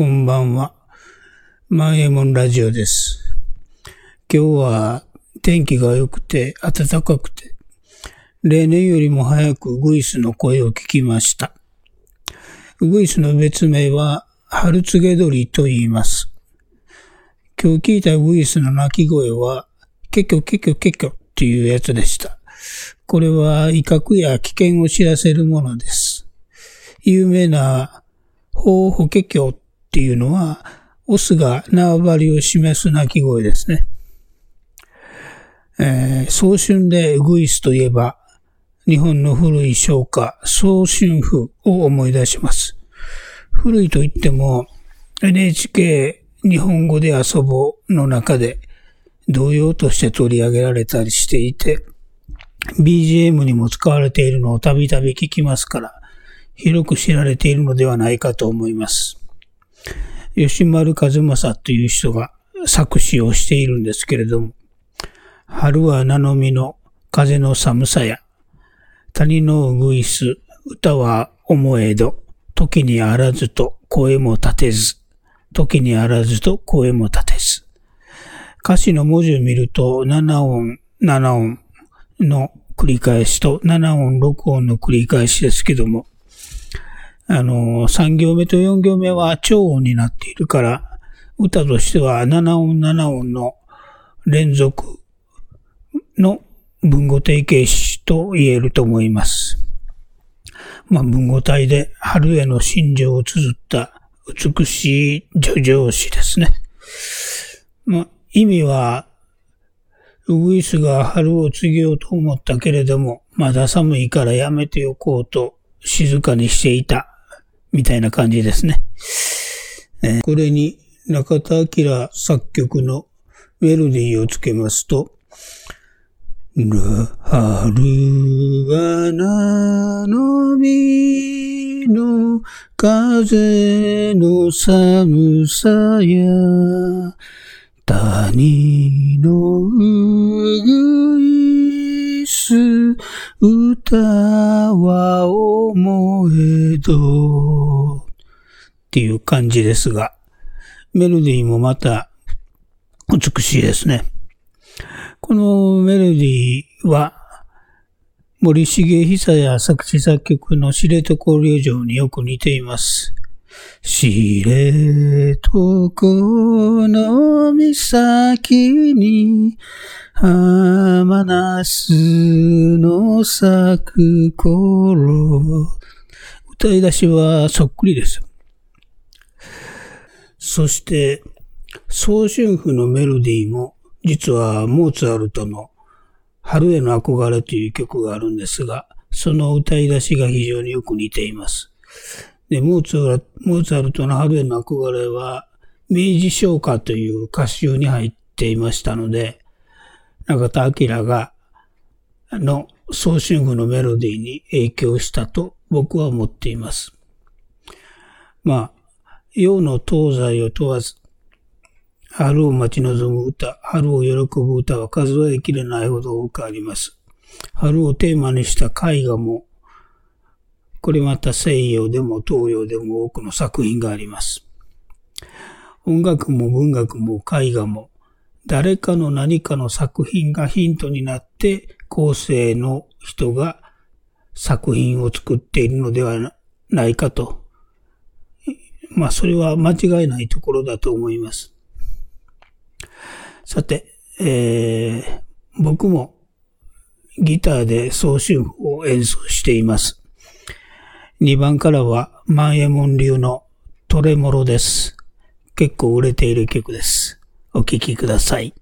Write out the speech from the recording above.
こんばんは。まんえもんラジオです。今日は天気が良くて暖かくて、例年よりも早くウグイスの声を聞きました。ウグイスの別名は春告げ鳥と言います。今日聞いたウグイスの鳴き声は、ケキョケキョケキョっていうやつでした。これは威嚇や危険を知らせるものです。有名なホーホケキョっていうのは、オスが縄張りを示す鳴き声ですね。えー、早春でウグイスといえば、日本の古い唱歌、早春譜を思い出します。古いと言っても、NHK 日本語で遊ぼうの中で、童謡として取り上げられたりしていて、BGM にも使われているのをたびたび聞きますから、広く知られているのではないかと思います。吉丸和正という人が作詞をしているんですけれども、春は名の実の風の寒さや、谷のうぐいす、歌は思えど、時にあらずと声も立てず、時にあらずと声も立てず。歌詞の文字を見ると、7音、7音の繰り返しと、7音、6音の繰り返しですけども、あの、3行目と4行目は超音になっているから、歌としては7音7音の連続の文語定型詞と言えると思います。まあ、文語体で春への心情を綴った美しい叙情詩ですね。まあ、意味は、ウグイスが春を告げようと思ったけれども、まだ寒いからやめておこうと静かにしていた。みたいな感じですね。えー、これに中田明作曲のメロディーをつけますと、春はなのみの風の寒さや谷のうぐいす歌は思えどっていう感じですが、メロディーもまた美しいですね。このメロディーは森重久や作詞作曲の知床旅情によく似ています。知床の岬に浜ナスの咲く頃。歌い出しはそっくりです。そして、早春譜のメロディーも、実はモーツァルトの春への憧れという曲があるんですが、その歌い出しが非常によく似ています。で、モーツァルモーツァルトの春への憧れは、明治唱歌という歌集に入っていましたので、中田明が、の早春譜のメロディーに影響したと僕は思っています。まあ、洋の東西を問わず、春を待ち望む歌、春を喜ぶ歌は数えきれないほど多くあります。春をテーマにした絵画も、これまた西洋でも東洋でも多くの作品があります。音楽も文学も絵画も、誰かの何かの作品がヒントになって、後世の人が作品を作っているのではないかと。まあ、それは間違いないところだと思います。さて、えー、僕もギターで早春譜を演奏しています。2番からは万右衛門流のトレモロです。結構売れている曲です。お聴きください。